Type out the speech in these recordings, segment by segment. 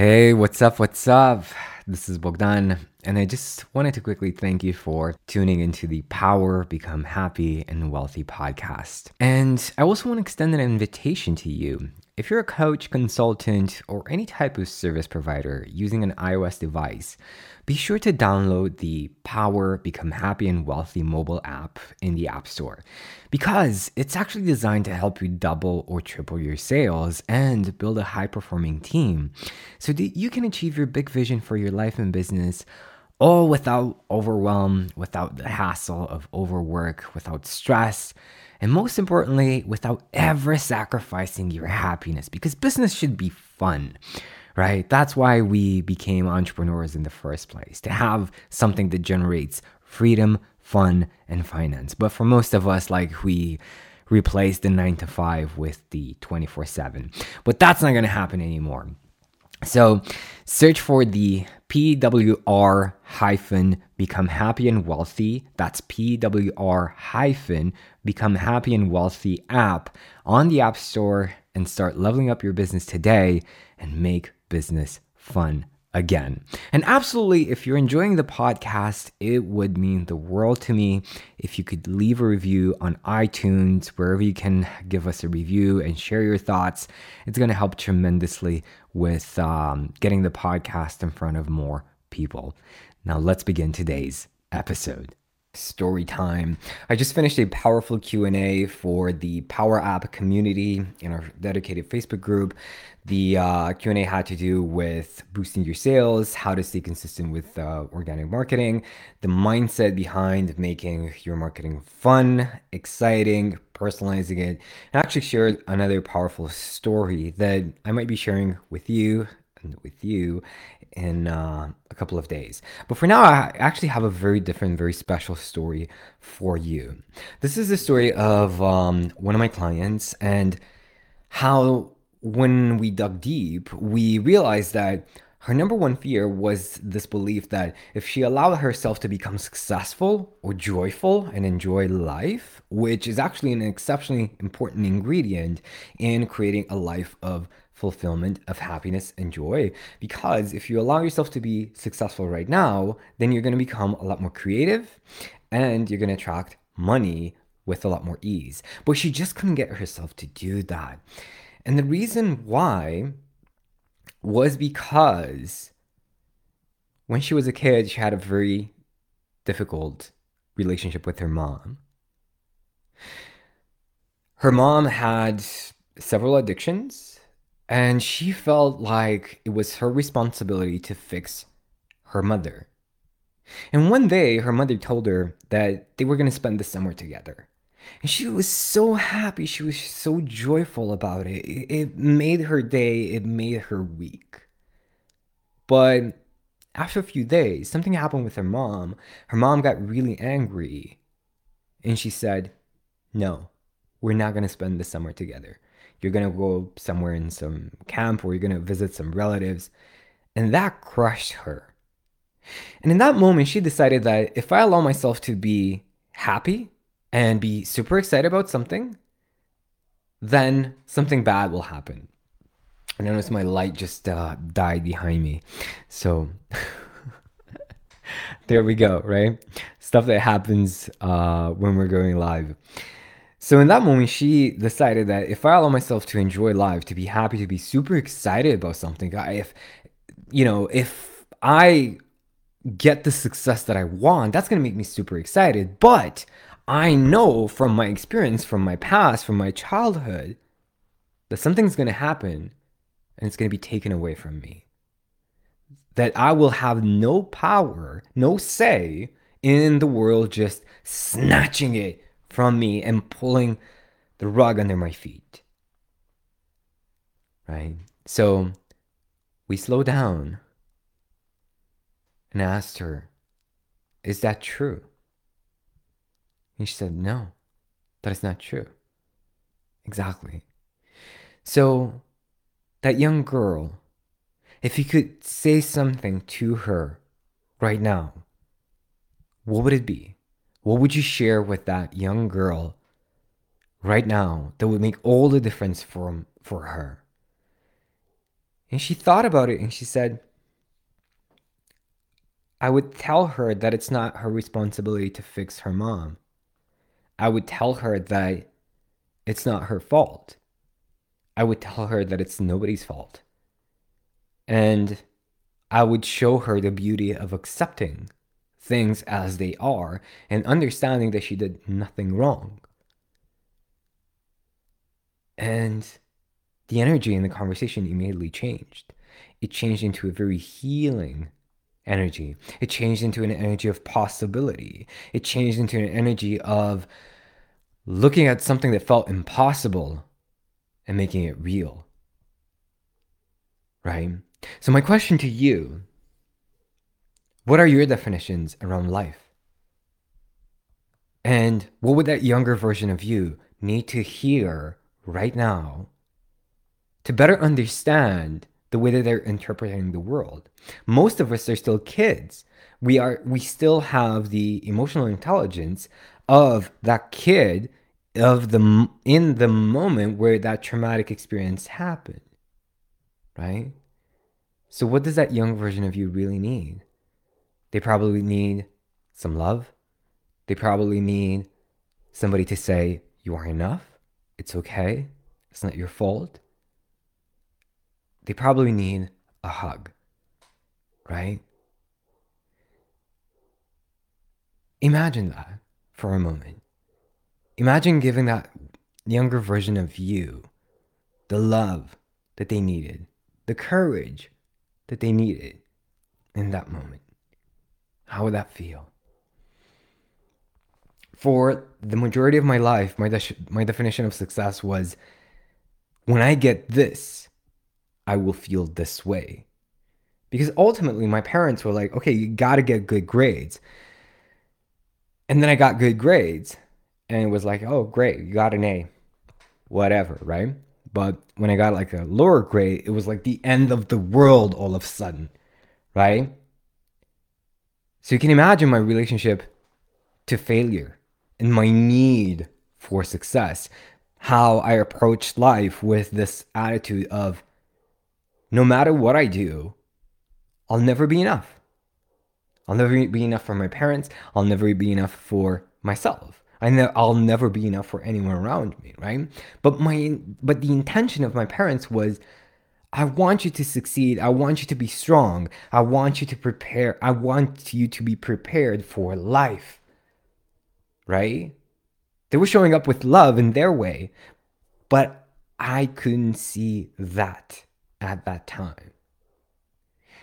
Hey, what's up? What's up? This is Bogdan, and I just wanted to quickly thank you for tuning into the Power Become Happy and Wealthy podcast. And I also want to extend an invitation to you. If you're a coach, consultant, or any type of service provider using an iOS device, be sure to download the Power Become Happy and Wealthy mobile app in the App Store because it's actually designed to help you double or triple your sales and build a high performing team so that you can achieve your big vision for your life and business all without overwhelm, without the hassle of overwork, without stress. And most importantly, without ever sacrificing your happiness, because business should be fun right? That's why we became entrepreneurs in the first place, to have something that generates freedom, fun, and finance. But for most of us, like we replace the nine to five with the 24 7. But that's not going to happen anymore. So search for the PWR hyphen become happy and wealthy. That's PWR hyphen become happy and wealthy app on the App Store and start leveling up your business today and make business fun again. And absolutely, if you're enjoying the podcast, it would mean the world to me if you could leave a review on iTunes, wherever you can give us a review and share your thoughts. It's going to help tremendously with um, getting the podcast in front of more people. Now, let's begin today's episode. Story time. I just finished a powerful q&a for the power app community in our dedicated facebook group. The uh, q&a had to do with boosting your sales how to stay consistent with uh, organic marketing the mindset behind making your marketing fun exciting personalizing it and actually shared another powerful story that i might be sharing with you with you in uh, a couple of days. But for now, I actually have a very different, very special story for you. This is the story of um, one of my clients and how, when we dug deep, we realized that her number one fear was this belief that if she allowed herself to become successful or joyful and enjoy life, which is actually an exceptionally important ingredient in creating a life of fulfillment of happiness and joy. Because if you allow yourself to be successful right now, then you're going to become a lot more creative and you're going to attract money with a lot more ease. But she just couldn't get herself to do that. And the reason why was because when she was a kid, she had a very difficult relationship with her mom. Her mom had several addictions and she felt like it was her responsibility to fix her mother. And one day, her mother told her that they were going to spend the summer together. And she was so happy. She was so joyful about it. It made her day, it made her week. But after a few days, something happened with her mom. Her mom got really angry. And she said, No, we're not going to spend the summer together. You're going to go somewhere in some camp or you're going to visit some relatives. And that crushed her. And in that moment, she decided that if I allow myself to be happy and be super excited about something, then something bad will happen. And I noticed my light just uh, died behind me. So there we go, right? Stuff that happens uh, when we're going live. So in that moment, she decided that if I allow myself to enjoy life, to be happy, to be super excited about something, if you know, if I get the success that I want, that's gonna make me super excited. But I know from my experience, from my past, from my childhood, that something's gonna happen and it's gonna be taken away from me. That I will have no power, no say in the world just snatching it from me and pulling the rug under my feet. Right? So we slow down and asked her, Is that true? And she said, No, that is not true. Exactly. So that young girl, if you could say something to her right now, what would it be? What would you share with that young girl right now that would make all the difference for, for her? And she thought about it and she said, I would tell her that it's not her responsibility to fix her mom. I would tell her that it's not her fault. I would tell her that it's nobody's fault. And I would show her the beauty of accepting things as they are and understanding that she did nothing wrong. And the energy in the conversation immediately changed. It changed into a very healing energy. It changed into an energy of possibility. It changed into an energy of looking at something that felt impossible and making it real. Right? So, my question to you what are your definitions around life? And what would that younger version of you need to hear right now to better understand the way that they're interpreting the world? Most of us are still kids. We are we still have the emotional intelligence of that kid of the in the moment where that traumatic experience happened. Right? So what does that young version of you really need? They probably need some love. They probably need somebody to say, You are enough. It's okay. It's not your fault. They probably need a hug, right? Imagine that for a moment. Imagine giving that younger version of you the love that they needed, the courage that they needed in that moment. How would that feel? For the majority of my life, my, de- my definition of success was when I get this, I will feel this way. Because ultimately, my parents were like, okay, you got to get good grades. And then I got good grades, and it was like, oh, great, you got an A, whatever, right? But when I got like a lower grade, it was like the end of the world all of a sudden, right? So you can imagine my relationship to failure and my need for success, how I approached life with this attitude of no matter what I do, I'll never be enough. I'll never be enough for my parents. I'll never be enough for myself. I know I'll never be enough for anyone around me, right? But my but the intention of my parents was I want you to succeed. I want you to be strong. I want you to prepare. I want you to be prepared for life. Right? They were showing up with love in their way, but I couldn't see that at that time.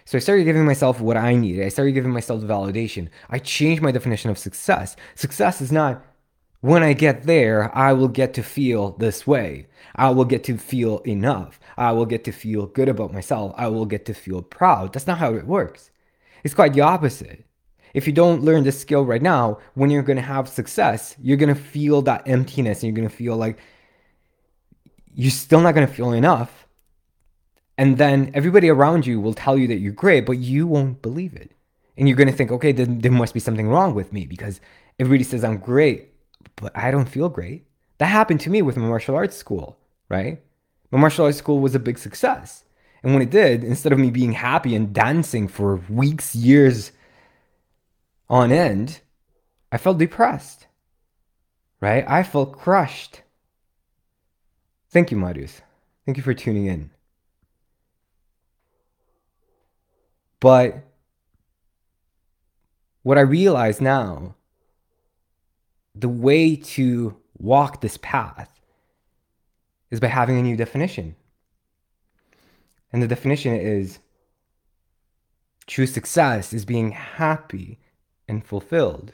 So I started giving myself what I needed. I started giving myself validation. I changed my definition of success. Success is not when I get there, I will get to feel this way. I will get to feel enough. I will get to feel good about myself. I will get to feel proud. That's not how it works. It's quite the opposite. If you don't learn this skill right now, when you're going to have success, you're going to feel that emptiness and you're going to feel like you're still not going to feel enough. And then everybody around you will tell you that you're great, but you won't believe it. And you're going to think, okay, then there must be something wrong with me because everybody says I'm great but I don't feel great. That happened to me with my martial arts school, right? My martial arts school was a big success. And when it did, instead of me being happy and dancing for weeks, years on end, I felt depressed, right? I felt crushed. Thank you, Marius. Thank you for tuning in. But what I realize now the way to walk this path is by having a new definition. And the definition is true success is being happy and fulfilled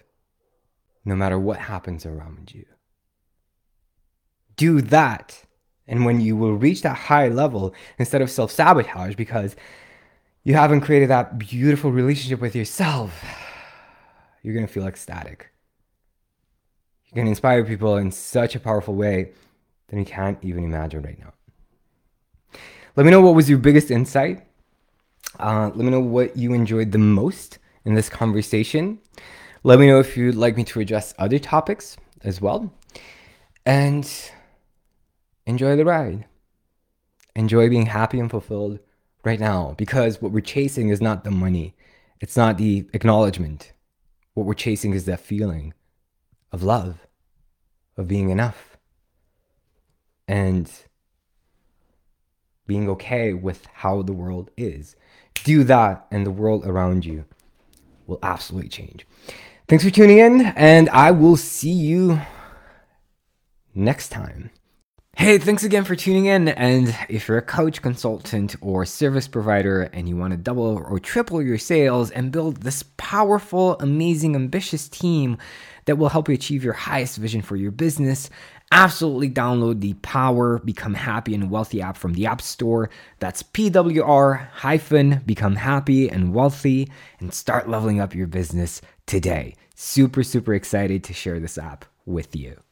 no matter what happens around you. Do that. And when you will reach that high level, instead of self sabotage, because you haven't created that beautiful relationship with yourself, you're going to feel ecstatic. You can inspire people in such a powerful way that you can't even imagine right now. Let me know what was your biggest insight. Uh, let me know what you enjoyed the most in this conversation. Let me know if you'd like me to address other topics as well. And enjoy the ride. Enjoy being happy and fulfilled right now because what we're chasing is not the money, it's not the acknowledgement. What we're chasing is that feeling of love, of being enough, and being okay with how the world is. Do that, and the world around you will absolutely change. Thanks for tuning in, and I will see you next time. Hey, thanks again for tuning in. And if you're a coach, consultant, or service provider and you want to double or triple your sales and build this powerful, amazing, ambitious team that will help you achieve your highest vision for your business, absolutely download the Power Become Happy and Wealthy app from the App Store. That's PWR hyphen Become Happy and Wealthy and start leveling up your business today. Super, super excited to share this app with you.